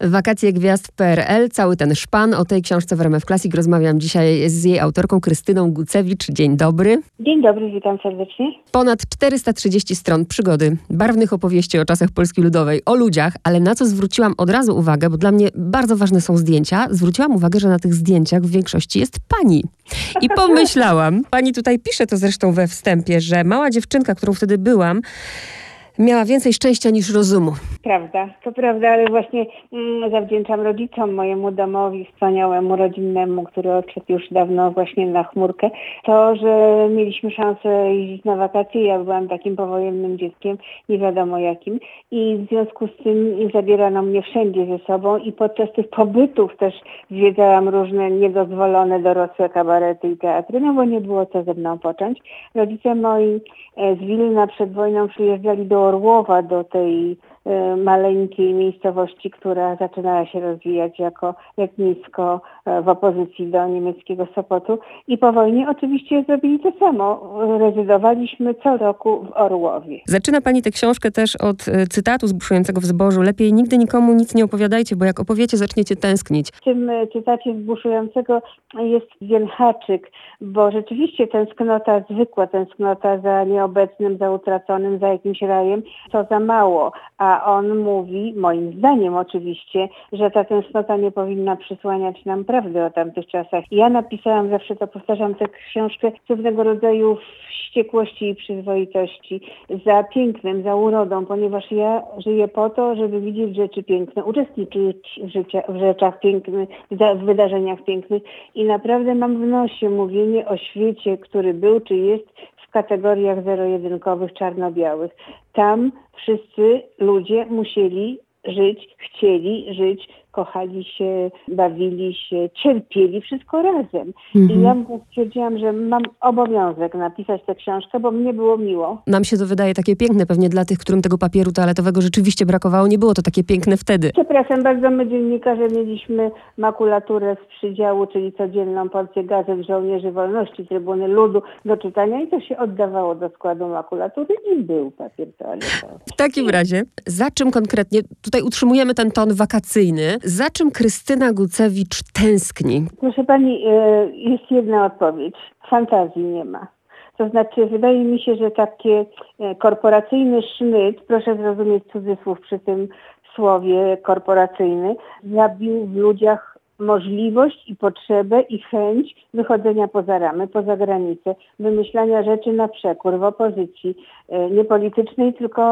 Wakacje Gwiazd PRL, cały ten szpan. O tej książce w RMF Classic rozmawiam dzisiaj z jej autorką Krystyną Gucewicz. Dzień dobry. Dzień dobry, witam serdecznie. Ponad 430 stron przygody, barwnych opowieści o czasach Polski Ludowej, o ludziach, ale na co zwróciłam od razu uwagę, bo dla mnie bardzo ważne są zdjęcia, zwróciłam uwagę, że na tych zdjęciach w większości jest pani. I pomyślałam, pani tutaj pisze to zresztą we wstępie, że mała dziewczynka, którą wtedy byłam, miała więcej szczęścia niż rozumu. Prawda, to prawda, ale właśnie mm, zawdzięczam rodzicom, mojemu domowi wspaniałemu, rodzinnemu, który odszedł już dawno właśnie na chmurkę, to, że mieliśmy szansę jeździć na wakacje. Ja byłam takim powojennym dzieckiem, nie wiadomo jakim i w związku z tym zabierano mnie wszędzie ze sobą i podczas tych pobytów też zwiedzałam różne niedozwolone dorosłe kabarety i teatry, no bo nie było co ze mną począć. Rodzice moi z Wilna przed wojną przyjeżdżali do Orłowa, do tej e, maleńkiej miejscowości, która zaczynała się rozwijać jako letnisko e, w opozycji do niemieckiego Sopotu. I po wojnie oczywiście zrobili to samo. Rezydowaliśmy co roku w Orłowie. Zaczyna pani tę książkę też od e, cytatu zbuszującego w zbożu. Lepiej nigdy nikomu nic nie opowiadajcie, bo jak opowiecie, zaczniecie tęsknić. W tym cytacie zbuszującego jest jeden haczyk, bo rzeczywiście tęsknota, zwykła tęsknota za nieobecnym, za utraconym, za jakimś rajem, to za mało. A on mówi, moim zdaniem oczywiście, że ta tęsknota nie powinna przysłaniać nam prawdy o tamtych czasach. Ja napisałam, zawsze to powtarzam, tę książkę pewnego rodzaju wściekłości i przyzwoitości, za pięknem, za urodą, ponieważ ja żyję po to, żeby widzieć rzeczy piękne, uczestniczyć w, życia, w rzeczach pięknych, w wydarzeniach pięknych i naprawdę mam w nosie mówienie o świecie, który był czy jest w kategoriach zero-jedynkowych, czarno-białych. Tam wszyscy ludzie musieli żyć, chcieli żyć, kochali się, bawili się, cierpieli, wszystko razem. Mhm. I ja stwierdziłam, że mam obowiązek napisać tę książkę, bo mnie było miło. Nam się to wydaje takie piękne, pewnie dla tych, którym tego papieru toaletowego rzeczywiście brakowało. Nie było to takie piękne wtedy. Przepraszam bardzo, my dziennikarze mieliśmy makulaturę z przydziału, czyli codzienną porcję gazet Żołnierzy Wolności, Trybuny Ludu do czytania i to się oddawało do składu makulatury i był papier toaletowy. W takim razie, za czym konkretnie, tutaj utrzymujemy ten ton wakacyjny, za czym Krystyna Gucewicz tęskni? Proszę pani, e, jest jedna odpowiedź. Fantazji nie ma. To znaczy, wydaje mi się, że taki e, korporacyjny sznyt, proszę zrozumieć cudzysłów przy tym słowie korporacyjny, zabił w ludziach możliwość i potrzebę i chęć wychodzenia poza ramy, poza granice, wymyślania rzeczy na przekór, w opozycji, nie politycznej, tylko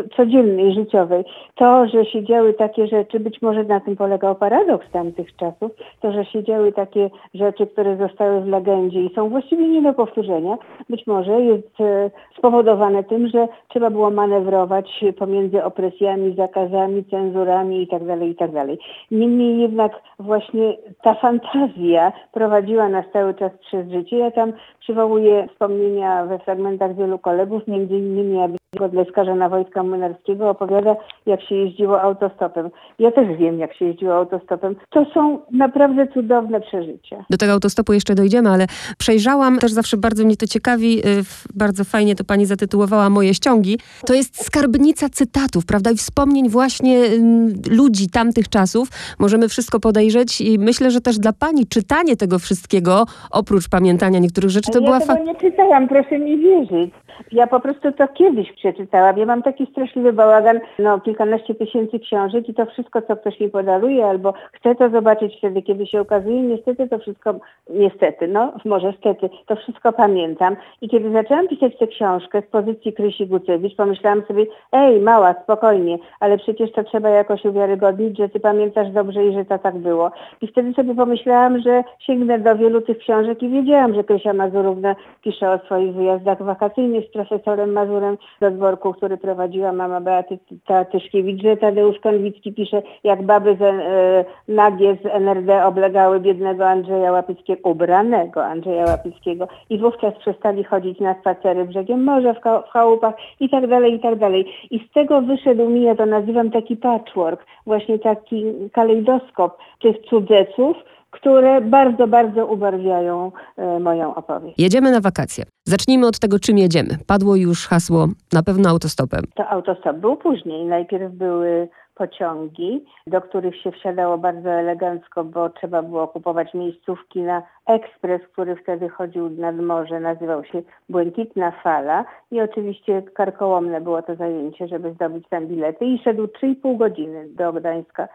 e, codziennej, życiowej. To, że się działy takie rzeczy, być może na tym polegał paradoks tamtych czasów, to, że się działy takie rzeczy, które zostały w legendzie i są właściwie nie do powtórzenia, być może jest e, spowodowane tym, że trzeba było manewrować pomiędzy opresjami, zakazami, cenzurami itd., tak itd. Tak Niemniej jednak właśnie ta fantazja prowadziła nas cały czas przez życie. Ja tam przywołuję wspomnienia we fragmentach wielu kolegów, między innymi Godleskarza na Wojska Młynarskiego opowiada, jak się jeździło autostopem. Ja też wiem, jak się jeździło autostopem. To są naprawdę cudowne przeżycia. Do tego autostopu jeszcze dojdziemy, ale przejrzałam, też zawsze bardzo mnie to ciekawi, y, bardzo fajnie to pani zatytułowała Moje ściągi. To jest skarbnica cytatów, prawda, i wspomnień właśnie ludzi tamtych czasów. Możemy wszystko podejrzeć i myślę, że też dla pani czytanie tego wszystkiego, oprócz pamiętania niektórych rzeczy, to ja była... Ja tego nie czytałam, proszę mi wierzyć. Ja po prostu to kiedyś przeczytałam. Ja mam taki straszliwy bałagan, no kilkanaście tysięcy książek i to wszystko, co ktoś mi podaruje albo chce to zobaczyć wtedy, kiedy się ukazuje, niestety to wszystko, niestety, no może stety, to wszystko pamiętam. I kiedy zaczęłam pisać tę książkę z pozycji Krysi Gucewicz, pomyślałam sobie, ej mała, spokojnie, ale przecież to trzeba jakoś uwiarygodnić, że ty pamiętasz dobrze i że to tak było. I wtedy sobie pomyślałam, że sięgnę do wielu tych książek i wiedziałam, że Krysia Mazurówna pisze o swoich wyjazdach wakacyjnych z profesorem Mazurem do dworku, który prowadziła mama Beaty Tyszkiewicz, że Tadeusz Konwicki pisze, jak baby z, e, nagie z NRD oblegały biednego Andrzeja Łapickiego, ubranego Andrzeja Łapickiego i wówczas przestali chodzić na spacery brzegiem morza w, w chałupach i tak dalej, i tak dalej. I z tego wyszedł mi, ja to nazywam taki patchwork, właśnie taki kalejdoskop tych cudzeców, które bardzo, bardzo ubarwiają e, moją opowieść. Jedziemy na wakacje. Zacznijmy od tego, czym jedziemy. Padło już hasło na pewno autostopem. To autostop był później. Najpierw były pociągi, do których się wsiadało bardzo elegancko, bo trzeba było kupować miejscówki na ekspres, który wtedy chodził nad morze, nazywał się Błękitna Fala i oczywiście karkołomne było to zajęcie, żeby zdobyć tam bilety i szedł 3,5 godziny do Gdańska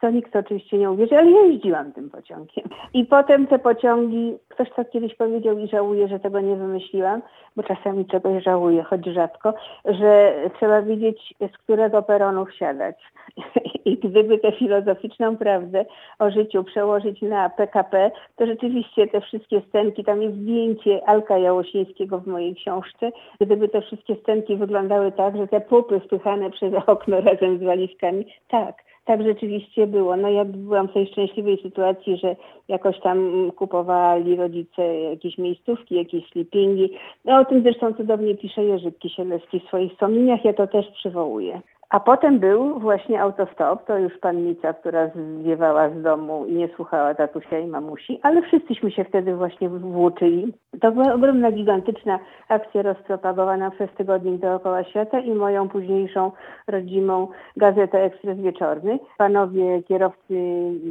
to nikt oczywiście nie uwierzy, ale ja jeździłam tym pociągiem. I potem te pociągi, ktoś tak kiedyś powiedział i żałuję, że tego nie wymyśliłam, bo czasami czegoś żałuję, choć rzadko, że trzeba wiedzieć, z którego peronu wsiadać. I gdyby tę filozoficzną prawdę o życiu przełożyć na PKP, to rzeczywiście te wszystkie scenki, tam jest zdjęcie Alka Jałosińskiego w mojej książce, gdyby te wszystkie scenki wyglądały tak, że te pupy wpychane przez okno razem z walizkami, tak, tak rzeczywiście było. No ja byłam w tej szczęśliwej sytuacji, że jakoś tam kupowali rodzice jakieś miejscówki, jakieś sleepingi. No o tym zresztą cudownie pisze Jerzy Kisielewski w swoich wspomnieniach, ja to też przywołuję. A potem był właśnie autostop, to już pannica, która zwiewała z domu i nie słuchała tatusia i mamusi, ale wszyscyśmy się wtedy właśnie włóczyli. To była ogromna, gigantyczna akcja rozpropagowana przez tygodnik dookoła świata i moją późniejszą rodzimą gazetę Ekspres Wieczorny. Panowie kierowcy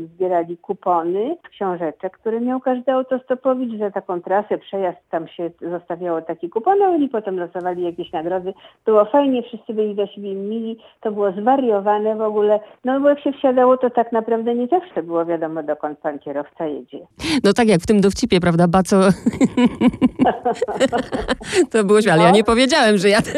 zbierali kupony książeczek, które miał każdy autostopowicz za taką trasę, przejazd, tam się zostawiało taki kupon, a oni potem losowali jakieś nagrody. Było fajnie, wszyscy byli do siebie mili to było zwariowane w ogóle. No bo jak się wsiadało, to tak naprawdę nie zawsze było wiadomo, dokąd pan kierowca jedzie. No tak jak w tym dowcipie, prawda, Baco? to było ale ja nie no. powiedziałem, że jadę.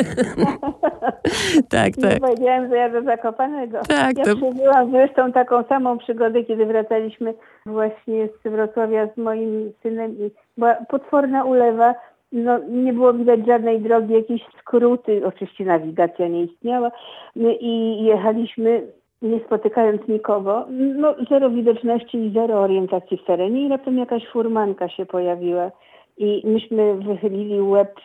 tak, tak. Nie powiedziałem, że jadę Zakopanego. Tak, ja to... przeżyłam zresztą taką samą przygodę, kiedy wracaliśmy właśnie z Wrocławia z moim synem i była potworna ulewa no, nie było widać żadnej drogi, jakieś skróty, oczywiście nawigacja nie istniała. I jechaliśmy nie spotykając nikogo, no zero widoczności i zero orientacji w terenie. I raptem jakaś furmanka się pojawiła. I myśmy wychylili łeb,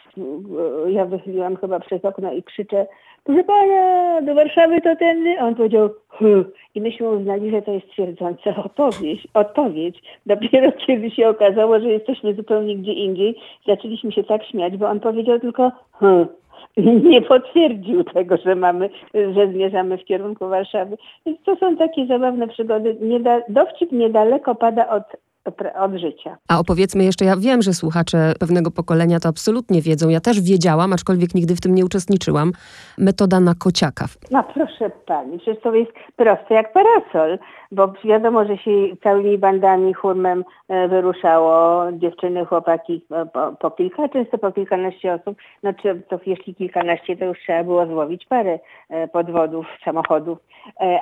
ja wychyliłam chyba przez okno i krzyczę proszę pana, do Warszawy to tędy? On powiedział, hm. I myśmy uznali, że to jest twierdząca odpowiedź. odpowiedź. Dopiero kiedy się okazało, że jesteśmy zupełnie gdzie indziej, zaczęliśmy się tak śmiać, bo on powiedział tylko, hm. Nie potwierdził tego, że mamy, że zmierzamy w kierunku Warszawy. Więc to są takie zabawne przygody. Nieda, dowcip niedaleko pada od od życia. A opowiedzmy jeszcze, ja wiem, że słuchacze pewnego pokolenia to absolutnie wiedzą. Ja też wiedziałam, aczkolwiek nigdy w tym nie uczestniczyłam. Metoda na kociaka. No proszę pani, przecież to jest proste jak parasol, bo wiadomo, że się całymi bandami, hurmem e, wyruszało dziewczyny, chłopaki e, po, po kilka, często po kilkanaście osób. No czy to jeśli kilkanaście, to już trzeba było złowić parę e, podwodów, samochodów.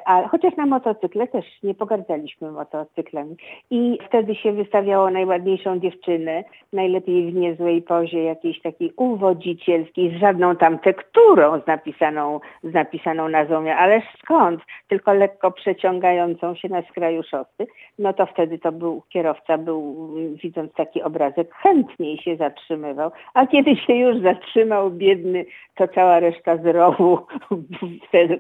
A chociaż na motocykle też nie pogardzaliśmy motocyklami. I wtedy wtedy się wystawiało najładniejszą dziewczynę, najlepiej w niezłej pozie jakiejś takiej uwodzicielskiej, z żadną tam tekturą z napisaną, z napisaną nazwą, ale skąd? Tylko lekko przeciągającą się na skraju szosy, no to wtedy to był kierowca, był widząc taki obrazek, chętniej się zatrzymywał, a kiedy się już zatrzymał biedny, to cała reszta z rowu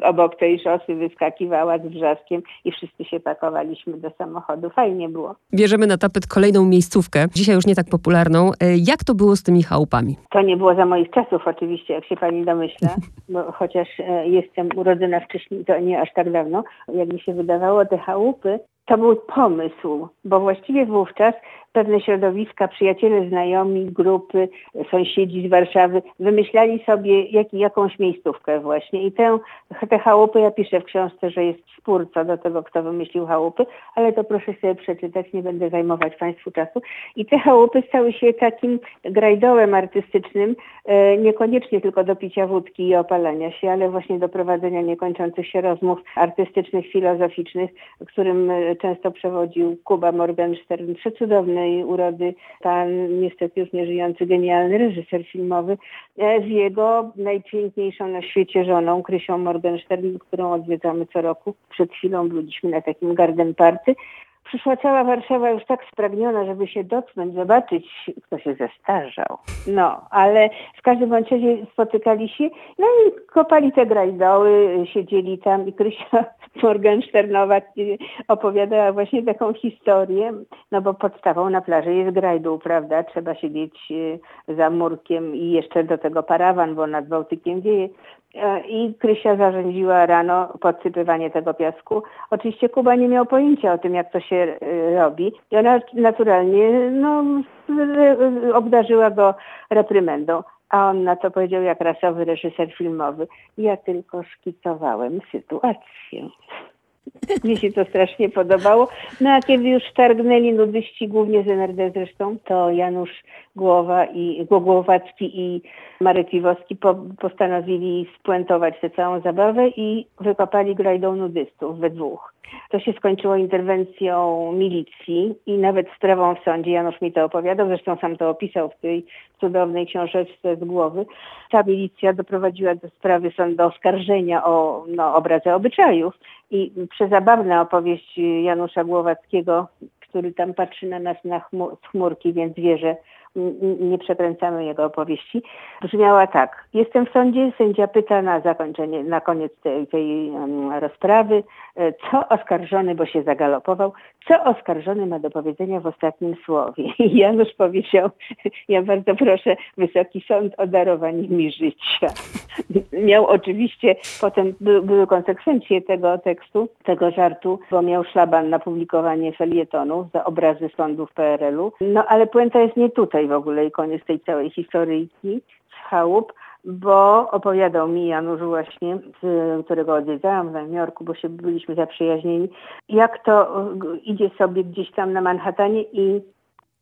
obok tej szosy wyskakiwała z wrzaskiem i wszyscy się pakowaliśmy do samochodu. Fajnie było. Bierzemy bierzemy na tapet kolejną miejscówkę, dzisiaj już nie tak popularną. E, jak to było z tymi chałupami? To nie było za moich czasów oczywiście, jak się pani domyśla, bo chociaż e, jestem urodzona wcześniej, to nie aż tak dawno. Jak mi się wydawało, te chałupy to był pomysł, bo właściwie wówczas pewne środowiska, przyjaciele, znajomi, grupy, sąsiedzi z Warszawy wymyślali sobie jak, jakąś miejscówkę właśnie. I tę, te chałupy, ja piszę w książce, że jest spór co do tego, kto wymyślił chałupy, ale to proszę sobie przeczytać, nie będę zajmować Państwu czasu. I te chałupy stały się takim grajdołem artystycznym, e, niekoniecznie tylko do picia wódki i opalania się, ale właśnie do prowadzenia niekończących się rozmów artystycznych, filozoficznych, którym e, często przewodził Kuba Morgenstern, przecudownej urody pan, niestety już nieżyjący, genialny reżyser filmowy, e, z jego najpiękniejszą na świecie żoną, Krysią Morgenstern, którą odwiedzamy co roku. Przed chwilą byliśmy na takim garden party przyszła cała Warszawa już tak spragniona, żeby się dotknąć, zobaczyć, kto się zestarzał. No, ale w każdym razie spotykali się, no i kopali te grajdoły, siedzieli tam i Krysia Morgensternowa opowiadała właśnie taką historię, no bo podstawą na plaży jest grajdół, prawda? Trzeba siedzieć e, za murkiem i jeszcze do tego parawan, bo nad Bałtykiem wieje. E, I Krysia zarządziła rano podsypywanie tego piasku. Oczywiście Kuba nie miał pojęcia o tym, jak to się e, robi. I ona naturalnie no, obdarzyła go reprymendą. A on na to powiedział jak rasowy reżyser filmowy. Ja tylko szkicowałem sytuację. Mnie się to strasznie podobało. No a kiedy już targnęli nudyści, głównie z NRD zresztą, to Janusz Głowa i Głowacki i Marek Iwowski po, postanowili spuentować tę całą zabawę i wykopali grajdą nudystów we dwóch. To się skończyło interwencją milicji i nawet sprawą w sądzie. Janusz mi to opowiadał, zresztą sam to opisał w tej cudownej książeczce z głowy. Ta milicja doprowadziła do sprawy sądu oskarżenia o no, obrazę obyczajów i przezabawna opowieść Janusza Głowackiego, który tam patrzy na nas na chmur, z chmurki, więc wie, że nie przekręcamy jego opowieści, brzmiała tak. Jestem w sądzie, sędzia pyta na zakończenie, na koniec tej, tej rozprawy, e, co oskarżony, bo się zagalopował, co oskarżony ma do powiedzenia w ostatnim słowie. I Janusz powiedział, ja bardzo proszę Wysoki Sąd o darowanie mi życia. Miał oczywiście, potem by, były konsekwencje tego tekstu, tego żartu, bo miał szlaban na publikowanie felietonów za obrazy sądów PRL-u. No ale puenta jest nie tutaj w ogóle i koniec tej całej historyjki z chałup, bo opowiadał mi Janusz właśnie, którego odwiedzałam w Nowym Jorku, bo się byliśmy zaprzyjaźnieni, jak to idzie sobie gdzieś tam na Manhattanie i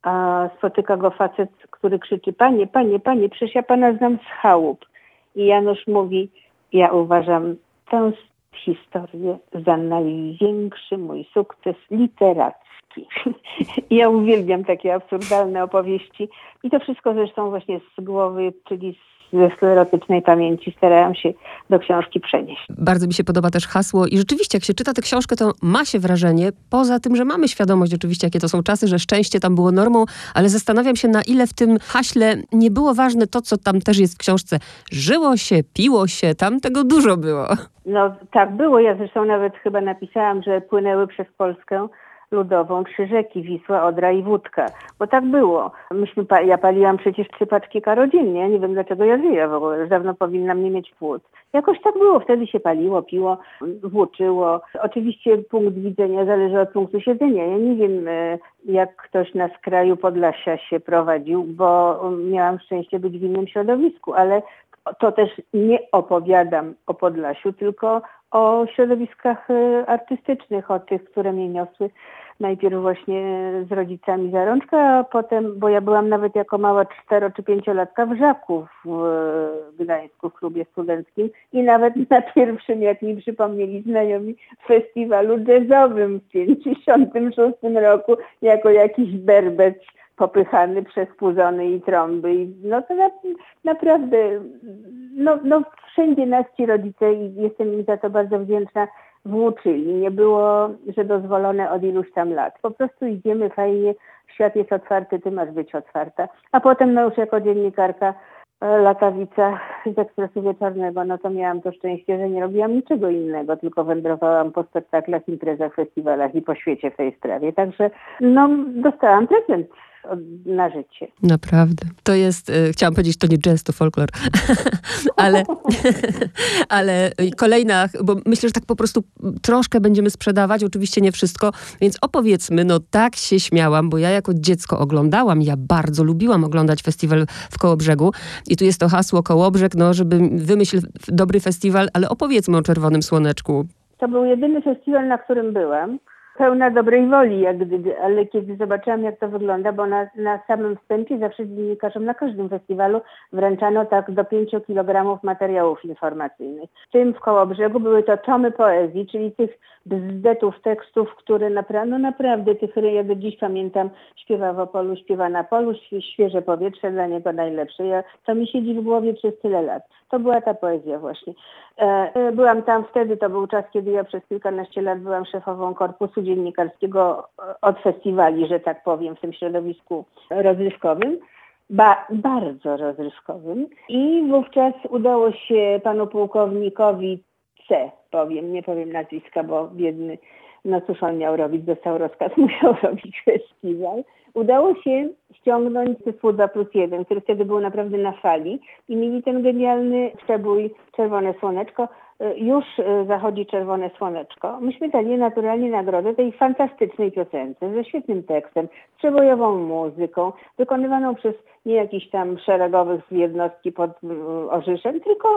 a, spotyka go facet, który krzyczy, panie, panie, panie, przecież ja pana znam z chałup. I Janusz mówi, ja uważam tę historię za największy mój sukces literacki. Ja uwielbiam takie absurdalne opowieści i to wszystko zresztą właśnie z głowy, czyli ze sklerotycznej pamięci starałam się do książki przenieść. Bardzo mi się podoba też hasło i rzeczywiście jak się czyta tę książkę, to ma się wrażenie, poza tym, że mamy świadomość oczywiście, jakie to są czasy, że szczęście tam było normą, ale zastanawiam się, na ile w tym haśle nie było ważne to, co tam też jest w książce. Żyło się, piło się, tam tego dużo było. No tak było, ja zresztą nawet chyba napisałam, że płynęły przez Polskę ludową trzy rzeki, Wisła, Odra i Wódka. Bo tak było. Myśmy, ja paliłam przecież trzy paczki karodziennie. Nie wiem dlaczego ja żyję w ogóle. Już dawno powinnam nie mieć płuc. Jakoś tak było. Wtedy się paliło, piło, włóczyło. Oczywiście punkt widzenia zależy od punktu siedzenia. Ja nie wiem, e, jak ktoś na skraju Podlasia się prowadził, bo miałam szczęście być w innym środowisku, ale to też nie opowiadam o Podlasiu, tylko o środowiskach y, artystycznych, o tych, które mnie niosły. Najpierw właśnie z rodzicami za rączkę, a potem, bo ja byłam nawet jako mała cztero czy pięciolatka w Żaku w Gdańsku w klubie studenckim. I nawet na pierwszym, jak mi przypomnieli znajomi, festiwalu jazzowym w 1956 roku jako jakiś berbec popychany przez puzony i trąby. I no to na, naprawdę, no, no wszędzie nas ci rodzice i jestem im za to bardzo wdzięczna, włóczyli. Nie było, że dozwolone od iluś tam lat. Po prostu idziemy fajnie, świat jest otwarty, ty masz być otwarta. A potem no już jako dziennikarka e, latawica z Ekspresu Wieczornego, no to miałam to szczęście, że nie robiłam niczego innego, tylko wędrowałam po spektaklach, imprezach, festiwalach i po świecie w tej sprawie. Także no dostałam prezent na życie. Naprawdę. To jest, y, chciałam powiedzieć, to nie jazz, to folklor. ale, ale kolejna, bo myślę, że tak po prostu troszkę będziemy sprzedawać, oczywiście nie wszystko, więc opowiedzmy, no tak się śmiałam, bo ja jako dziecko oglądałam, ja bardzo lubiłam oglądać festiwal w Kołobrzegu i tu jest to hasło Kołobrzeg, no żeby wymyślić dobry festiwal, ale opowiedzmy o Czerwonym Słoneczku. To był jedyny festiwal, na którym byłam pełna dobrej woli, jak gdyby, ale kiedy zobaczyłam, jak to wygląda, bo na, na samym wstępie zawsze dziennikarzom na każdym festiwalu wręczano tak do 5 kg materiałów informacyjnych. W tym w Kołobrzegu były to tomy poezji, czyli tych bzdetów, tekstów, które naprawdę, no naprawdę, tych, ja do dziś pamiętam, śpiewa w Opolu, śpiewa na polu, świeże powietrze dla niego najlepsze. Ja, to mi siedzi w głowie przez tyle lat. To była ta poezja właśnie. E, e, byłam tam wtedy, to był czas, kiedy ja przez kilkanaście lat byłam szefową korpusu dziennikarskiego od festiwali, że tak powiem, w tym środowisku rozrywkowym. Ba, bardzo rozrywkowym. I wówczas udało się panu pułkownikowi C, powiem, nie powiem nazwiska, bo biedny no cóż on miał robić, dostał rozkaz, musiał robić festiwal. Udało się ściągnąć 2 plus 1, który wtedy był naprawdę na fali i mieli ten genialny przebój Czerwone Słoneczko. Y, już y, zachodzi Czerwone Słoneczko. Myśmy dali naturalnie nagrodę tej fantastycznej piosence ze świetnym tekstem, z przebojową muzyką, wykonywaną przez nie jakichś tam szeregowych z jednostki pod y, Orzyszem, tylko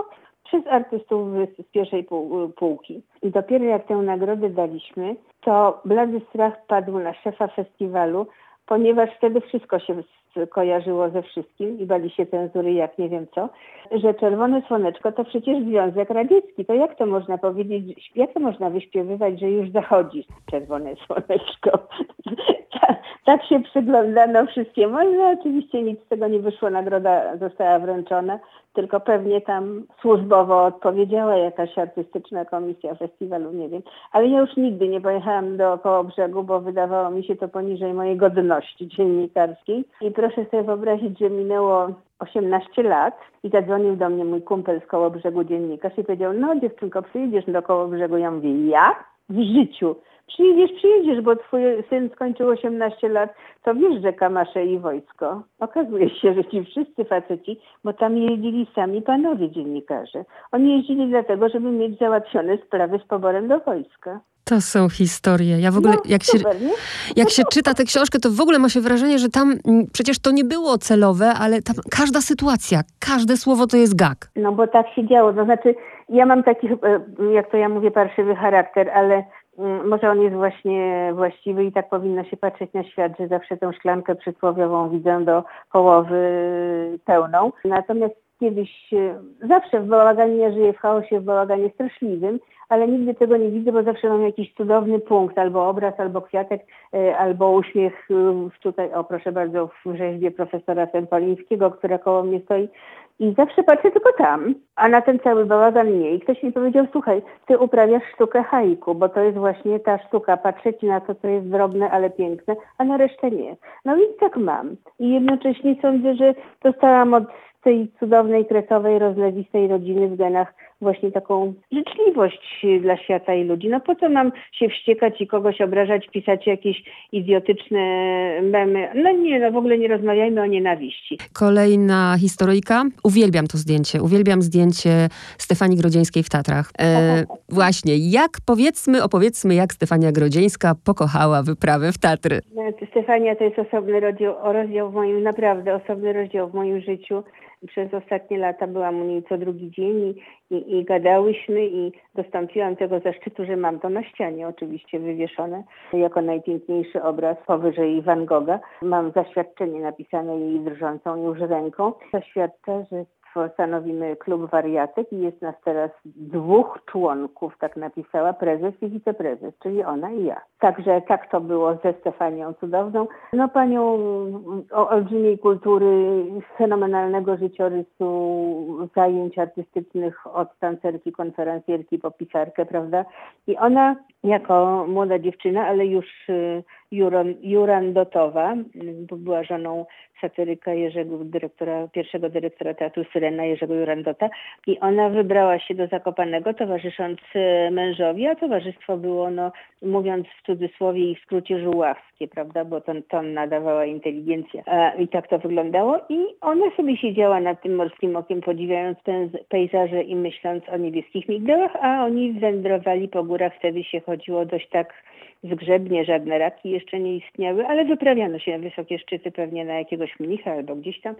przez artystów z pierwszej półki. I dopiero jak tę nagrodę daliśmy, to blady strach padł na szefa festiwalu, ponieważ wtedy wszystko się kojarzyło ze wszystkim i bali się cenzury jak nie wiem co, że Czerwone Słoneczko to przecież Związek Radziecki. To jak to można powiedzieć, jak to można wyśpiewywać, że już zachodzi Czerwone Słoneczko? tak, się przyglądano wszystkiemu, ale oczywiście nic z tego nie wyszło, nagroda została wręczona, tylko pewnie tam służbowo odpowiedziała jakaś artystyczna komisja festiwalu, nie wiem. Ale ja już nigdy nie pojechałam do brzegu, bo wydawało mi się to poniżej mojej godności dziennikarskiej. I proszę sobie wyobrazić, że minęło 18 lat i zadzwonił do mnie mój kumpel z koło brzegu dziennikarz i powiedział, no dziewczynko, przyjedziesz do koło brzegu. Ja mówię, ja? W życiu. Przyjedziesz, przyjedziesz, bo twój syn skończył 18 lat, to wiesz, że Kamasze i wojsko. Okazuje się, że ci wszyscy faceci, bo tam jeździli sami panowie dziennikarze. Oni jeździli dlatego, żeby mieć załatwione sprawy z poborem do wojska. To są historie. Ja w ogóle, no, jak, super, się, jak się czyta tę książkę, to w ogóle ma się wrażenie, że tam mm, przecież to nie było celowe, ale tam każda sytuacja, każde słowo to jest gag. No bo tak się działo. To znaczy, ja mam taki, e, jak to ja mówię, parszywy charakter, ale może on jest właśnie właściwy i tak powinno się patrzeć na świat, że zawsze tę szklankę przysłowiową widzę do połowy pełną. Natomiast kiedyś, e, zawsze w bałaganie ja żyję, w chaosie, w bałaganie straszliwym, ale nigdy tego nie widzę, bo zawsze mam jakiś cudowny punkt, albo obraz, albo kwiatek, e, albo uśmiech tutaj, o proszę bardzo, w rzeźbie profesora Sempalińskiego, która koło mnie stoi. I zawsze patrzę tylko tam, a na ten cały bałagan nie. I ktoś mi powiedział, słuchaj, ty uprawiasz sztukę haiku, bo to jest właśnie ta sztuka, patrzeć na to, co jest drobne, ale piękne, a na resztę nie. No i tak mam. I jednocześnie sądzę, że dostałam od tej cudownej, kresowej, rozlewistej rodziny w genach właśnie taką życzliwość dla świata i ludzi. No po co nam się wściekać i kogoś obrażać, pisać jakieś idiotyczne memy? No nie, no w ogóle nie rozmawiajmy o nienawiści. Kolejna historyjka. Uwielbiam to zdjęcie. Uwielbiam zdjęcie Stefanii Grodzieńskiej w Tatrach. E, właśnie, jak powiedzmy, opowiedzmy, jak Stefania Grodzieńska pokochała wyprawę w Tatry. Stefania to jest osobny rozdział, rozdział w moim, naprawdę osobny rozdział w moim życiu przez ostatnie lata byłam u niej co drugi dzień i, i, i, gadałyśmy i dostąpiłam tego zaszczytu, że mam to na ścianie oczywiście wywieszone jako najpiękniejszy obraz powyżej Van Gogha. Mam zaświadczenie napisane jej drżącą już ręką. Zaświadcza, że stanowimy klub wariatek i jest nas teraz dwóch członków, tak napisała prezes i wiceprezes, czyli ona i ja. Także tak to było ze Stefanią Cudowną. No panią o olbrzymiej kultury, fenomenalnego życiorysu, zajęć artystycznych od tancerki, konferencjerki po pisarkę, prawda? I ona jako młoda dziewczyna, ale już y, Juran, Jurandotowa, bo była żoną satyryka Jerzego, dyrektora, pierwszego dyrektora Teatru Syrena Jerzego Jurandota i ona wybrała się do Zakopanego towarzysząc y, mężowi, a towarzystwo było, no, mówiąc w cudzysłowie i w skrócie żuławskie, prawda, bo to, to nadawała inteligencja. I tak to wyglądało i ona sobie siedziała nad tym morskim okiem, podziwiając pejzaże i myśląc o niebieskich migdałach, a oni wędrowali po górach, wtedy się chodziło dość tak zgrzebnie, żadne raki jeszcze nie istniały, ale wyprawiano się na wysokie szczyty, pewnie na jakiegoś mnicha albo gdzieś tam.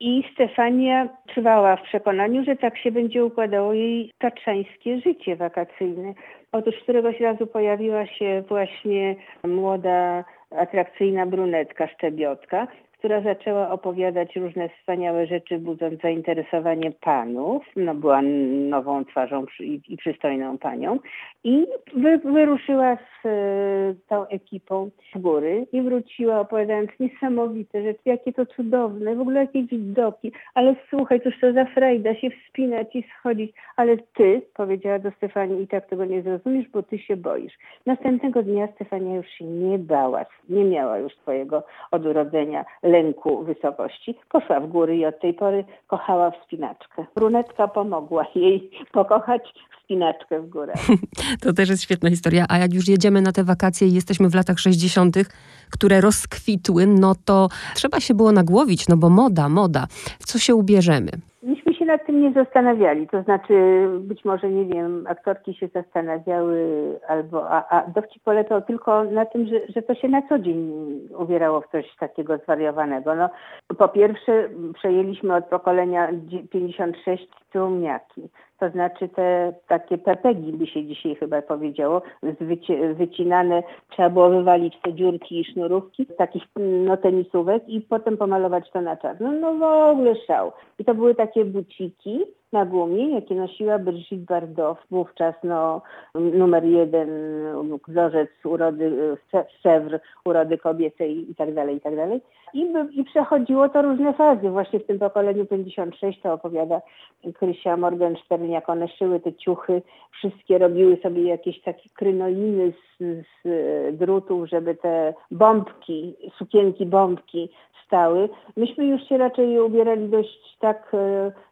I Stefania trwała w przekonaniu, że tak się będzie układało jej tatrzańskie życie wakacyjne. Otóż któregoś razu pojawiła się właśnie młoda, atrakcyjna brunetka Szczebiotka, która zaczęła opowiadać różne wspaniałe rzeczy, budząc zainteresowanie panów. No, była nową twarzą i, przystojną panią. I wy, wyruszyła z e, tą ekipą w góry i wróciła opowiadając niesamowite rzeczy, jakie to cudowne, w ogóle jakie widoki. Ale słuchaj, cóż to za frajda się wspinać i schodzić. Ale ty, powiedziała do Stefanii, i tak tego nie zrozumiesz, bo ty się boisz. Następnego dnia Stefania już się nie bała, nie miała już swojego od urodzenia lęku wysokości, poszła w góry i od tej pory kochała wspinaczkę. Brunetka pomogła jej pokochać wspinaczkę w górę. To też jest świetna historia. A jak już jedziemy na te wakacje i jesteśmy w latach 60., które rozkwitły, no to trzeba się było nagłowić, no bo moda, moda. W co się ubierzemy? Nad tym nie zastanawiali. To znaczy, być może, nie wiem, aktorki się zastanawiały, albo, a, a dowcip polegał tylko na tym, że, że to się na co dzień ubierało w coś takiego zwariowanego. No, po pierwsze, przejęliśmy od pokolenia 56 trumniaki. To znaczy te takie pepegi by się dzisiaj chyba powiedziało, wyci- wycinane, trzeba było wywalić te dziurki i sznurówki, takich no, tenisówek i potem pomalować to na czarno. No w ogóle szał. I to były takie buciki, na gumie, jakie nosiła Brigitte Bardot, wówczas no, numer jeden, wzorzec urody, Sewr, urody kobiecej i tak dalej, i tak dalej. I, I przechodziło to różne fazy. Właśnie w tym pokoleniu 56 to opowiada Krysia Morgenstern, jak one szyły te ciuchy, wszystkie robiły sobie jakieś takie krynoliny z, z drutów, żeby te bombki, sukienki bombki stały. Myśmy już się raczej ubierali dość tak,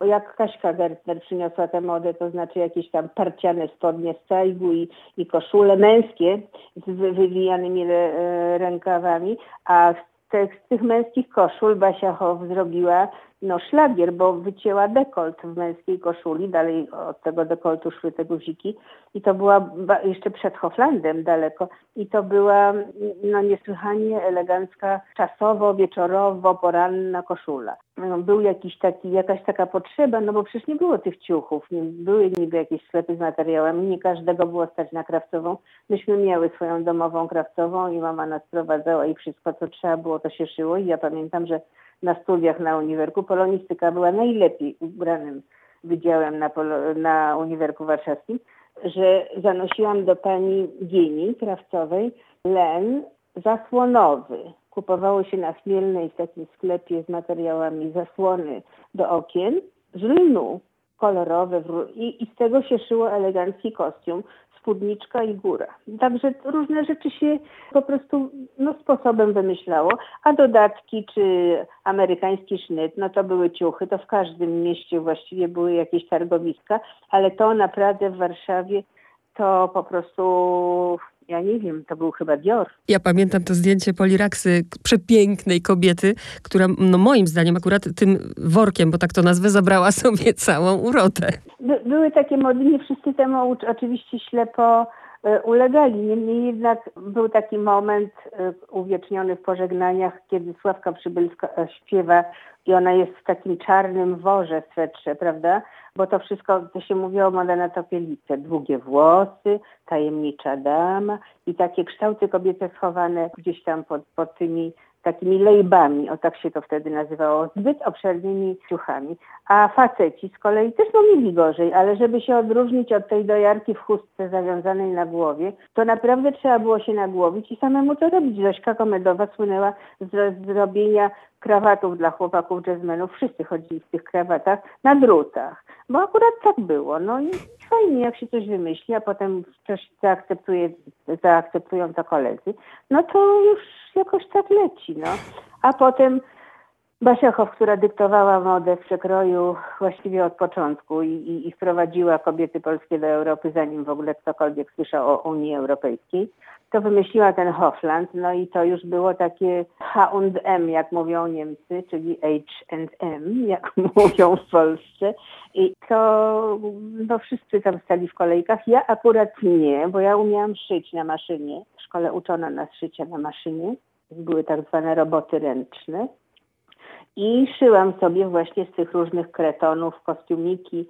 e, jak Kaśka Gertner przyniosła tę modę, to znaczy jakieś tam parciane spodnie z cajgu i, i koszule męskie z wywijanymi e, rękawami, a z tych, męskich koszul Basia zrobiła no szlagier, bo wycięła dekolt w męskiej koszuli, dalej od tego dekoltu szły te guziki i to była jeszcze przed Hoflandem daleko i to była no niesłychanie elegancka, czasowo, wieczorowo, poranna koszula. No, był jakiś taki, jakaś taka potrzeba, no bo przecież nie było tych ciuchów, nie, były niby jakieś sklepy z materiałami, nie każdego było stać na krawcową. Myśmy miały swoją domową krawcową i mama nas prowadzała i wszystko co trzeba było to się szyło i ja pamiętam, że na studiach na uniwerku. Polonistyka była najlepiej ubranym wydziałem na, Polo, na Uniwerku Warszawskim, że zanosiłam do pani Gieni Krawcowej len zasłonowy. Kupowało się na Chmielnej w takim sklepie z materiałami zasłony do okien z lnu kolorowe i, i z tego się szyło elegancki kostium spódniczka i góra. Także różne rzeczy się po prostu no, sposobem wymyślało, a dodatki czy amerykański sznyt, no to były ciuchy, to w każdym mieście właściwie były jakieś targowiska, ale to naprawdę w Warszawie to po prostu ja nie wiem, to był chyba Dior. Ja pamiętam to zdjęcie Poliraksy, przepięknej kobiety, która no moim zdaniem akurat tym workiem, bo tak to nazwę, zabrała sobie całą urodę. By, były takie mody, nie wszyscy temu oczywiście ślepo ulegali. Niemniej jednak był taki moment e, uwieczniony w pożegnaniach, kiedy Sławka Przybylska e, śpiewa i ona jest w takim czarnym worze swetrze, prawda? Bo to wszystko, to się mówiło moda na topielice. Długie włosy, tajemnicza dama i takie kształty kobiece schowane gdzieś tam pod, pod tymi takimi lejbami, o tak się to wtedy nazywało, zbyt obszernymi ciuchami. A faceci z kolei też no mieli gorzej, ale żeby się odróżnić od tej dojarki w chustce zawiązanej na głowie, to naprawdę trzeba było się nagłowić i samemu to robić. Zośka Komedowa słynęła z zrobienia krawatów dla chłopaków jazzmenów. Wszyscy chodzili w tych krawatach na drutach, bo akurat tak było. No i fajnie, jak się coś wymyśli, a potem coś zaakceptuje, zaakceptują to koledzy, no to już jakoś tak leci, no. A potem Basiachow, która dyktowała modę w przekroju właściwie od początku i, i, i wprowadziła kobiety polskie do Europy, zanim w ogóle ktokolwiek słyszał o Unii Europejskiej, to wymyśliła ten Hofland, no i to już było takie H&M, jak mówią Niemcy, czyli H&M, jak mówią w Polsce. I to no wszyscy tam stali w kolejkach. Ja akurat nie, bo ja umiałam szyć na maszynie. W szkole uczono nas szycia na maszynie. Były tak zwane roboty ręczne. I szyłam sobie właśnie z tych różnych kretonów kostiumiki,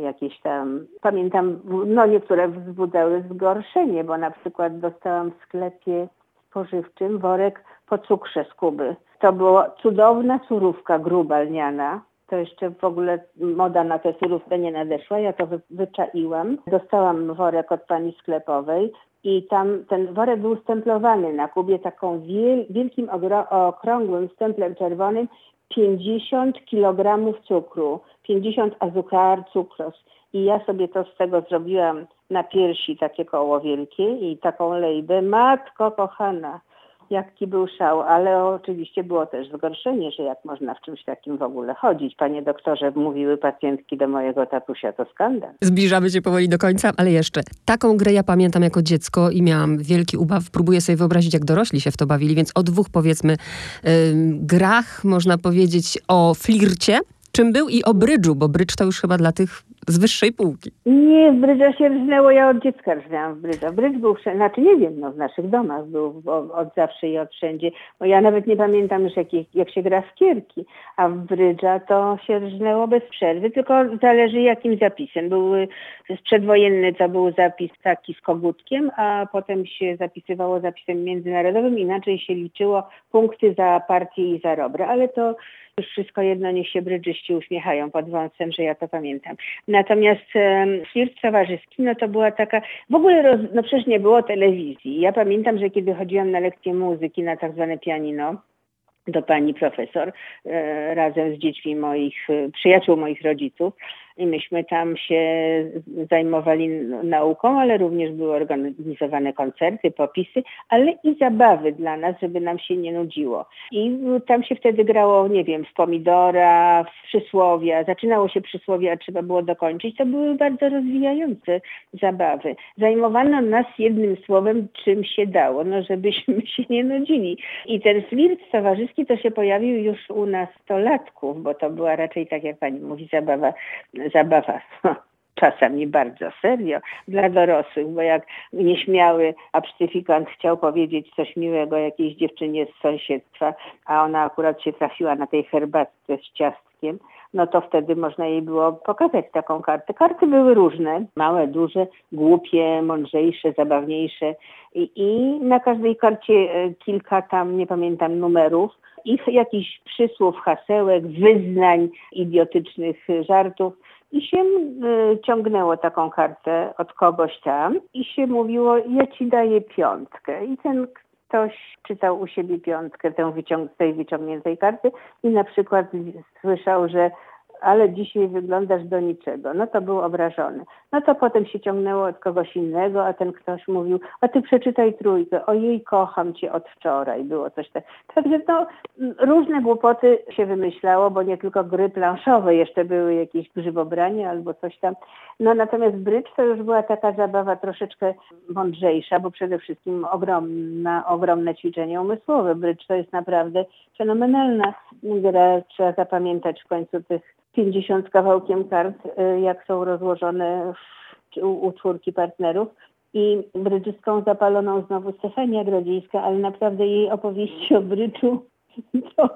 jakieś tam, pamiętam, no niektóre wzbudzały zgorszenie, bo na przykład dostałam w sklepie spożywczym worek po cukrze z Kuby. To była cudowna surówka gruba lniana, to jeszcze w ogóle moda na tę surówkę nie nadeszła. Ja to wy, wyczaiłam. Dostałam worek od pani sklepowej i tam ten worek był stemplowany na kubie taką wiel, wielkim, okrągłym stemplem czerwonym 50 kg cukru, 50 azukar cukros. I ja sobie to z tego zrobiłam na piersi takie koło wielkie i taką lejbę. Matko kochana, jaki był szał, ale oczywiście było też zgorszenie, że jak można w czymś takim w ogóle chodzić. Panie doktorze, mówiły pacjentki do mojego tatusia, to skandal. Zbliżamy się powoli do końca, ale jeszcze. Taką grę ja pamiętam jako dziecko i miałam wielki ubaw. Próbuję sobie wyobrazić, jak dorośli się w to bawili, więc o dwóch powiedzmy grach można powiedzieć o flircie, czym był i o brydżu, bo brydż to już chyba dla tych z wyższej półki. Nie, w brydża się rżnęło, ja od dziecka rżnęłam w brydża. Brydż był znaczy nie wiem, no w naszych domach był od zawsze i od wszędzie, bo ja nawet nie pamiętam już jak, jak się gra w kierki, a w brydża to się rżnęło bez przerwy, tylko zależy jakim zapisem. Był przedwojenny, to był zapis taki z kogutkiem, a potem się zapisywało zapisem międzynarodowym, inaczej się liczyło punkty za partię i za robrę, ale to już wszystko jedno, niech się brydżyści uśmiechają pod wąsem, że ja to pamiętam. Natomiast flirt towarzyski, no to była taka, w ogóle, roz, no przecież nie było telewizji. Ja pamiętam, że kiedy chodziłam na lekcję muzyki, na tak zwane pianino, do pani profesor e, razem z dziećmi moich, e, przyjaciół moich rodziców, i myśmy tam się zajmowali nauką, ale również były organizowane koncerty, popisy, ale i zabawy dla nas, żeby nam się nie nudziło. I tam się wtedy grało, nie wiem, w pomidora, w przysłowia. Zaczynało się przysłowia, a trzeba było dokończyć. To były bardzo rozwijające zabawy. Zajmowano nas jednym słowem, czym się dało, no żebyśmy się nie nudzili. I ten flirt towarzyski to się pojawił już u nastolatków, bo to była raczej, tak jak pani mówi, zabawa zabawa czasami bardzo serio dla dorosłych, bo jak nieśmiały absztyfikant chciał powiedzieć coś miłego jakiejś dziewczynie z sąsiedztwa, a ona akurat się trafiła na tej herbatce z ciastkiem, no to wtedy można jej było pokazać taką kartę. Karty były różne, małe, duże, głupie, mądrzejsze, zabawniejsze i, i na każdej karcie e, kilka tam, nie pamiętam, numerów, ich jakichś przysłów, hasełek, wyznań, idiotycznych żartów i się y, ciągnęło taką kartę od kogoś tam i się mówiło, ja ci daję piątkę. I ten ktoś czytał u siebie piątkę tę wyciąg- tej wyciągniętej karty i na przykład słyszał, że ale dzisiaj wyglądasz do niczego. No to był obrażony. No to potem się ciągnęło od kogoś innego, a ten ktoś mówił, a ty przeczytaj trójkę, ojej, kocham cię od wczoraj, było coś tak. Także to różne głupoty się wymyślało, bo nie tylko gry planszowe, jeszcze były jakieś grzybobranie albo coś tam. No natomiast brycz to już była taka zabawa troszeczkę mądrzejsza, bo przede wszystkim ogromna, ogromne ćwiczenie umysłowe. Brycz to jest naprawdę fenomenalna gra. Trzeba zapamiętać w końcu tych 50 kawałkiem kart, y, jak są rozłożone w, u, u czwórki partnerów. I brydżystką zapaloną znowu Stefania Grodzińska, ale naprawdę jej opowieści o bryczu, to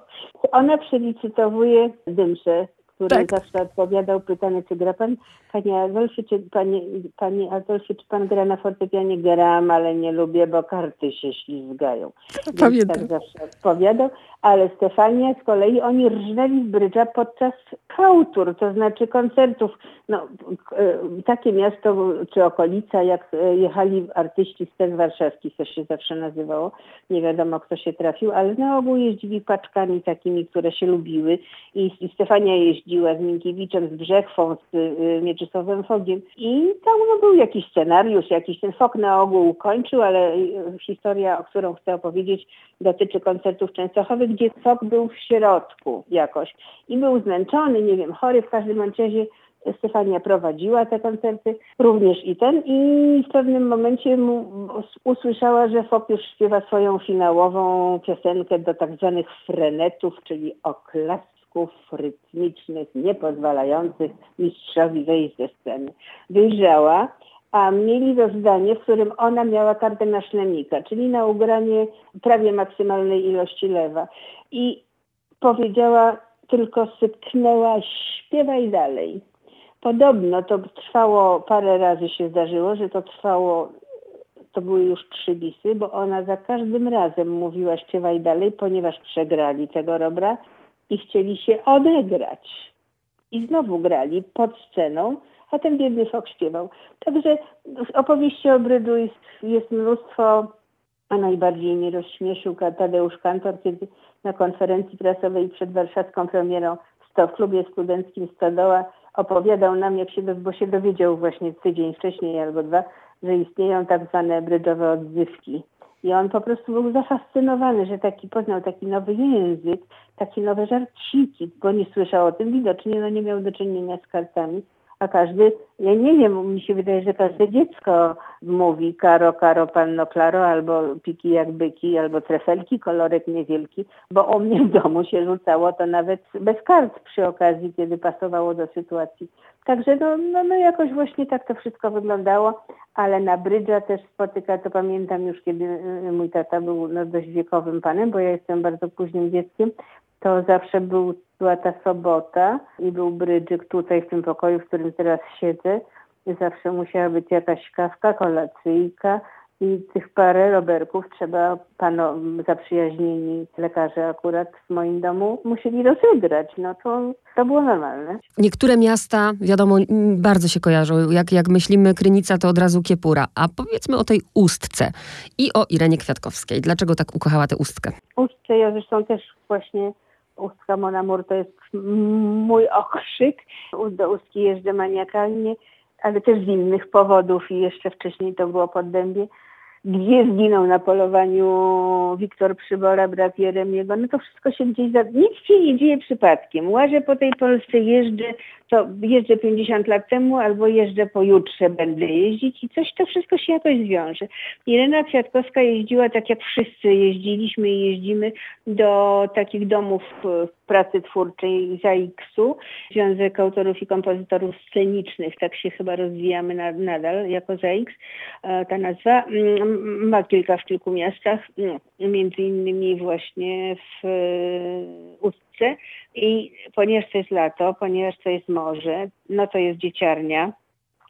ona przelicytowuje dymsze który tak. zawsze odpowiadał pytanie, czy gra pan, panie Adolfie, czy panie, panie Adolfie, czy pan gra na fortepianie? Gram, ale nie lubię, bo karty się ślizgają. Pamiętam. tak zawsze odpowiadał, ale Stefania z kolei, oni rżnęli z brydża podczas kautur, to znaczy koncertów. No, e, takie miasto czy okolica, jak e, jechali artyści z Ten Warszawski, to się zawsze nazywało, nie wiadomo kto się trafił, ale na ogół jeździli paczkami takimi, które się lubiły i, i Stefania jeździła jeździła z Minkiewiczem, z Brzechwą, z y, Mieczysławem Fogiem i tam no, był jakiś scenariusz, jakiś ten Fok na ogół kończył, ale y, historia, o którą chcę opowiedzieć, dotyczy koncertów Częstochowych, gdzie Fok był w środku jakoś i był zmęczony, nie wiem, chory w każdym razie. Stefania prowadziła te koncerty, również i ten i w pewnym momencie usłyszała, że Fok już śpiewa swoją finałową piosenkę do tak zwanych frenetów, czyli oklas rytmicznych, niepozwalających mistrzowi wejść ze sceny. Wyjrzała, a mieli rozdanie, w którym ona miała kartę na szlemika, czyli na ugranie prawie maksymalnej ilości lewa. I powiedziała, tylko sypknęła, śpiewaj dalej. Podobno to trwało, parę razy się zdarzyło, że to trwało, to były już trzy bisy, bo ona za każdym razem mówiła śpiewaj dalej, ponieważ przegrali tego Robra i chcieli się odegrać. I znowu grali pod sceną, a ten biedny Fok śpiewał. Także opowieści o Brydu jest, jest mnóstwo, a najbardziej mnie rozśmieszył Tadeusz Kantor, kiedy na konferencji prasowej przed warszawską premierą w klubie studenckim Stodoła opowiadał nam, jak się, bo się dowiedział właśnie tydzień wcześniej albo dwa, że istnieją tak zwane brydżowe odzywki I on po prostu był zafascynowany, że taki poznał taki nowy język, takie nowe żarciki, bo nie słyszał o tym widocznie, no nie miał do czynienia z kartami. A każdy, ja nie wiem, mi się wydaje, że każde dziecko mówi karo, karo, panno klaro, albo piki jak byki, albo trefelki, kolorek niewielki, bo u mnie w domu się rzucało to nawet bez kart przy okazji, kiedy pasowało do sytuacji. Także no, no, no jakoś właśnie tak to wszystko wyglądało, ale na brydża też spotyka, to pamiętam już, kiedy y, mój tata był no, dość wiekowym panem, bo ja jestem bardzo późnym dzieckiem, to zawsze był, była ta sobota i był brydżyk tutaj w tym pokoju, w którym teraz siedzę. Zawsze musiała być jakaś kawka, kolacyjka i tych parę roberków trzeba pano, zaprzyjaźnieni lekarze akurat w moim domu musieli rozegrać. No to, to było normalne. Niektóre miasta, wiadomo, bardzo się kojarzą. Jak, jak myślimy Krynica, to od razu Kiepura. A powiedzmy o tej Ustce i o Irenie Kwiatkowskiej. Dlaczego tak ukochała tę Ustkę? Ustce ja zresztą też właśnie Ustka Monamur to jest mój okrzyk. Do Ustki jeżdżę maniakalnie, ale też z innych powodów i jeszcze wcześniej to było pod Dębie gdzie zginął na polowaniu Wiktor Przybora, brat Jeremiego, no to wszystko się gdzieś, za... nic się nie dzieje przypadkiem. Łażę po tej Polsce, jeżdżę, to jeżdżę 50 lat temu albo jeżdżę pojutrze będę jeździć i coś to wszystko się jakoś zwiąże. Irena Kwiatkowska jeździła tak jak wszyscy jeździliśmy i jeździmy do takich domów pracy twórczej ZAIKS-u, Związek Autorów i Kompozytorów Scenicznych, tak się chyba rozwijamy nadal jako ZAIKS, e, ta nazwa, mm, ma kilka w kilku miastach, no, między innymi właśnie w i ponieważ to jest lato, ponieważ to jest morze, no to jest dzieciarnia,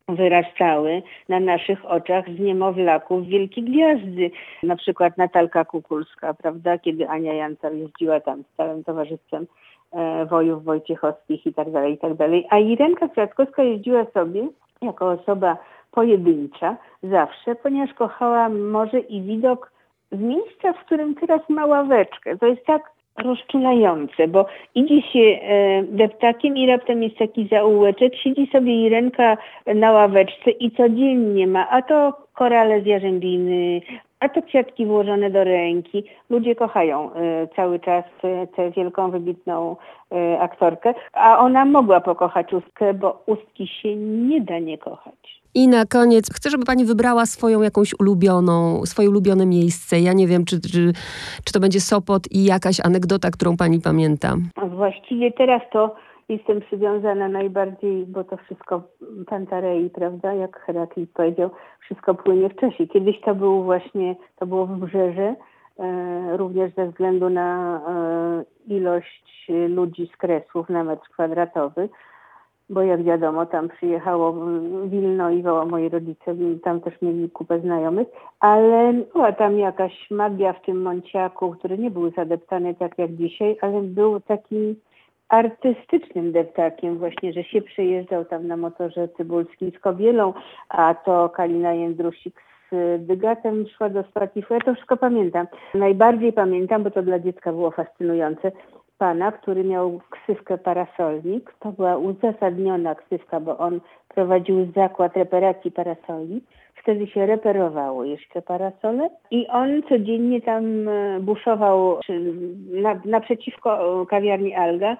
wyrastały na naszych oczach z niemowlaków wielkie gwiazdy. Na przykład Natalka Kukulska, prawda, kiedy Ania Jancar jeździła tam z całym towarzystwem e, wojów wojciechowskich i tak dalej, i tak dalej. A Irenka Kwiatkowska jeździła sobie jako osoba pojedyncza zawsze, ponieważ kochała morze i widok z miejsca, w którym teraz ma ławeczkę. To jest tak rozczulające, bo idzie się e, deptakiem i raptem jest taki zaułeczek, siedzi sobie Irenka na ławeczce i codziennie ma, a to korale z jarzębiny, a to kwiatki włożone do ręki. Ludzie kochają e, cały czas e, tę wielką, wybitną aktorkę, a ona mogła pokochać Ustkę, bo Ustki się nie da nie kochać. I na koniec chcę, żeby pani wybrała swoją jakąś ulubioną, swoje ulubione miejsce. Ja nie wiem, czy, czy, czy to będzie Sopot i jakaś anegdota, którą pani pamięta. Właściwie teraz to jestem przywiązana najbardziej, bo to wszystko Pantarei, prawda, jak Heraklit powiedział, wszystko płynie w czasie. Kiedyś to był właśnie, to było wybrzeże, e, również ze względu na e, ilość ludzi z kresów na metr kwadratowy bo jak wiadomo, tam przyjechało Wilno i woła moi rodzice, tam też mieli kupę znajomych, ale była tam jakaś magia w tym Monciaku, który nie był zadeptany tak jak dzisiaj, ale był takim artystycznym deptakiem właśnie, że się przejeżdżał tam na motorze Cybulskim z Kobielą, a to Kalina Jędrusik z Dygatem szła do Spatify. Ja to wszystko pamiętam. Najbardziej pamiętam, bo to dla dziecka było fascynujące, pana, który miał ksywkę parasolnik. To była uzasadniona ksywka, bo on prowadził zakład reparacji parasoli. Wtedy się reperowało jeszcze parasole i on codziennie tam e, buszował na, naprzeciwko kawiarni Alga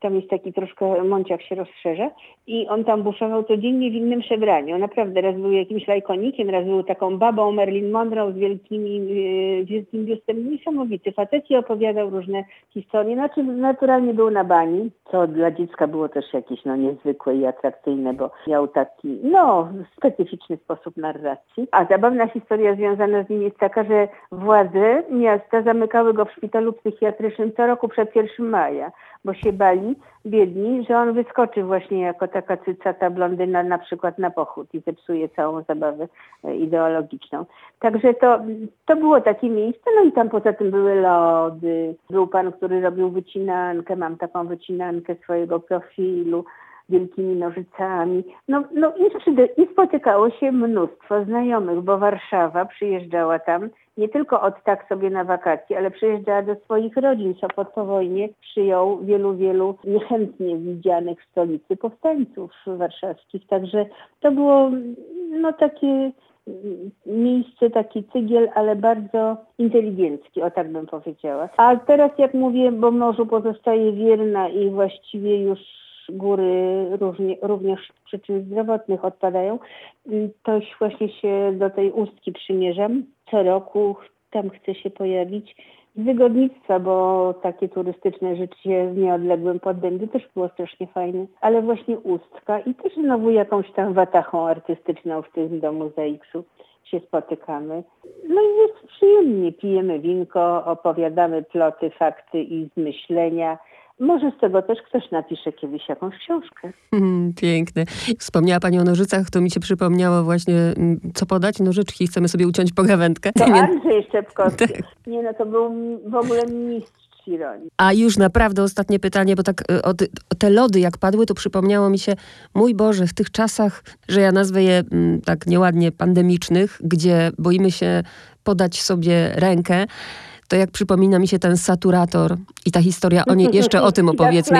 tam jest taki troszkę mąciak się rozszerza i on tam buszował codziennie w innym przebraniu. Naprawdę, raz był jakimś lajkonikiem, raz był taką babą Marilyn Monroe z wielkimi, e, wielkim biustem. Niesamowity facet i opowiadał różne historie. Znaczy, naturalnie był na bani, co dla dziecka było też jakieś no, niezwykłe i atrakcyjne, bo miał taki, no, specyficzny sposób narracji. A zabawna historia związana z nim jest taka, że władze miasta zamykały go w szpitalu psychiatrycznym co roku przed 1 maja bo się bali, biedni, że on wyskoczy właśnie jako taka cycata blondyna na przykład na pochód i zepsuje całą zabawę e, ideologiczną. Także to, to było takie miejsce, no i tam poza tym były lody. Był pan, który robił wycinankę, mam taką wycinankę swojego profilu wielkimi nożycami. No, no i, i spotykało się mnóstwo znajomych, bo Warszawa przyjeżdżała tam nie tylko od tak sobie na wakacje, ale przyjeżdżała do swoich rodzin. Sopot po wojnie przyjął wielu, wielu niechętnie widzianych w stolicy powstańców warszawskich. Także to było no takie mm, miejsce, taki cygiel, ale bardzo inteligencki, o tak bym powiedziała. A teraz jak mówię, bo morzu pozostaje wierna i właściwie już góry również z przyczyn zdrowotnych odpadają, to właśnie się do tej ustki przymierzam. Co roku tam chcę się pojawić z wygodnictwa, bo takie turystyczne życie w nieodległym Poddębiu też było strasznie fajne, ale właśnie Ustka i też znowu jakąś tam watachą artystyczną w tym domu ZX-u się spotykamy. No i jest przyjemnie, pijemy winko, opowiadamy ploty, fakty i zmyślenia. Może z tego też ktoś napisze kiedyś jakąś książkę. Mm, Piękne. Wspomniała Pani o nożycach, to mi się przypomniało właśnie, mm, co podać? Nożyczki, chcemy sobie uciąć pogawędkę. To Nie- Andrzej Szczepkowski. Tak. Nie no, to był w ogóle mistrz ironii. A już naprawdę ostatnie pytanie, bo tak y, o, ty, o te lody jak padły, to przypomniało mi się, mój Boże, w tych czasach, że ja nazwę je mm, tak nieładnie pandemicznych, gdzie boimy się podać sobie rękę, to jak przypomina mi się ten saturator i ta historia, o niej jeszcze o tym opowiedzmy.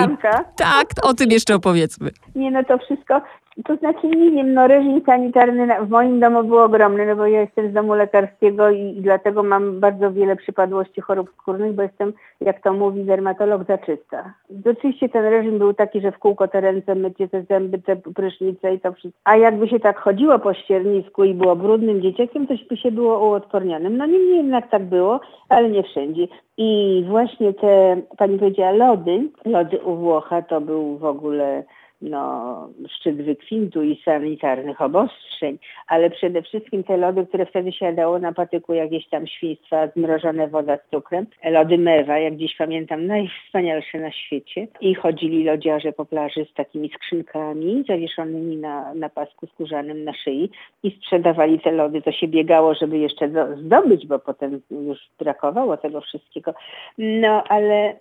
Tak, o tym jeszcze opowiedzmy. Nie no to wszystko, to znaczy nie wiem, no reżim sanitarny w moim domu był ogromny, no bo ja jestem z domu lekarskiego i, i dlatego mam bardzo wiele przypadłości chorób skórnych, bo jestem, jak to mówi dermatolog, zaczysta. Oczywiście ten reżim był taki, że w kółko te ręce, mycie te zęby, te prysznice i to wszystko. A jakby się tak chodziło po ściernisku i było brudnym dzieciakiem, to by się było uodpornionym. No niemniej jednak tak było, ale nie wszędzie. I właśnie te, pani powiedziała, lody, lody u Włocha to był w ogóle no, szczyt wykwintu i sanitarnych obostrzeń, ale przede wszystkim te lody, które wtedy się jadało na patyku, jakieś tam świństwa, zmrożone woda z cukrem, lody mewa, jak dziś pamiętam, najwspanialsze na świecie. I chodzili lodziarze po plaży z takimi skrzynkami zawieszonymi na, na pasku skórzanym na szyi i sprzedawali te lody. To się biegało, żeby jeszcze do, zdobyć, bo potem już brakowało tego wszystkiego. No, ale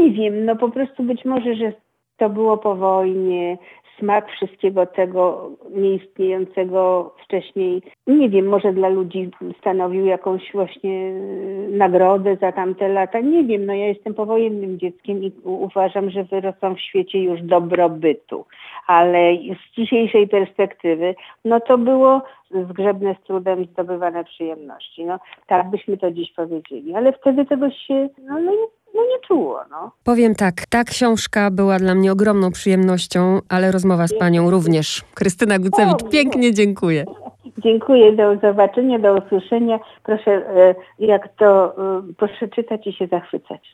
nie wiem, no po prostu być może, że to było po wojnie, smak wszystkiego tego nieistniejącego wcześniej, nie wiem, może dla ludzi stanowił jakąś właśnie e, nagrodę za tamte lata. Nie wiem, no ja jestem powojennym dzieckiem i uważam, że wyrosłam w świecie już dobrobytu. Ale z dzisiejszej perspektywy, no to było zgrzebne z trudem zdobywane przyjemności. No tak byśmy to dziś powiedzieli. Ale wtedy tego się, no, no, no nie czuło, no. Powiem tak, ta książka była dla mnie ogromną przyjemnością, ale rozmowa z Panią również. Krystyna Gucewicz, pięknie dziękuję. Dziękuję, do zobaczenia, do usłyszenia. Proszę, e, jak to, e, proszę czytać i się zachwycać.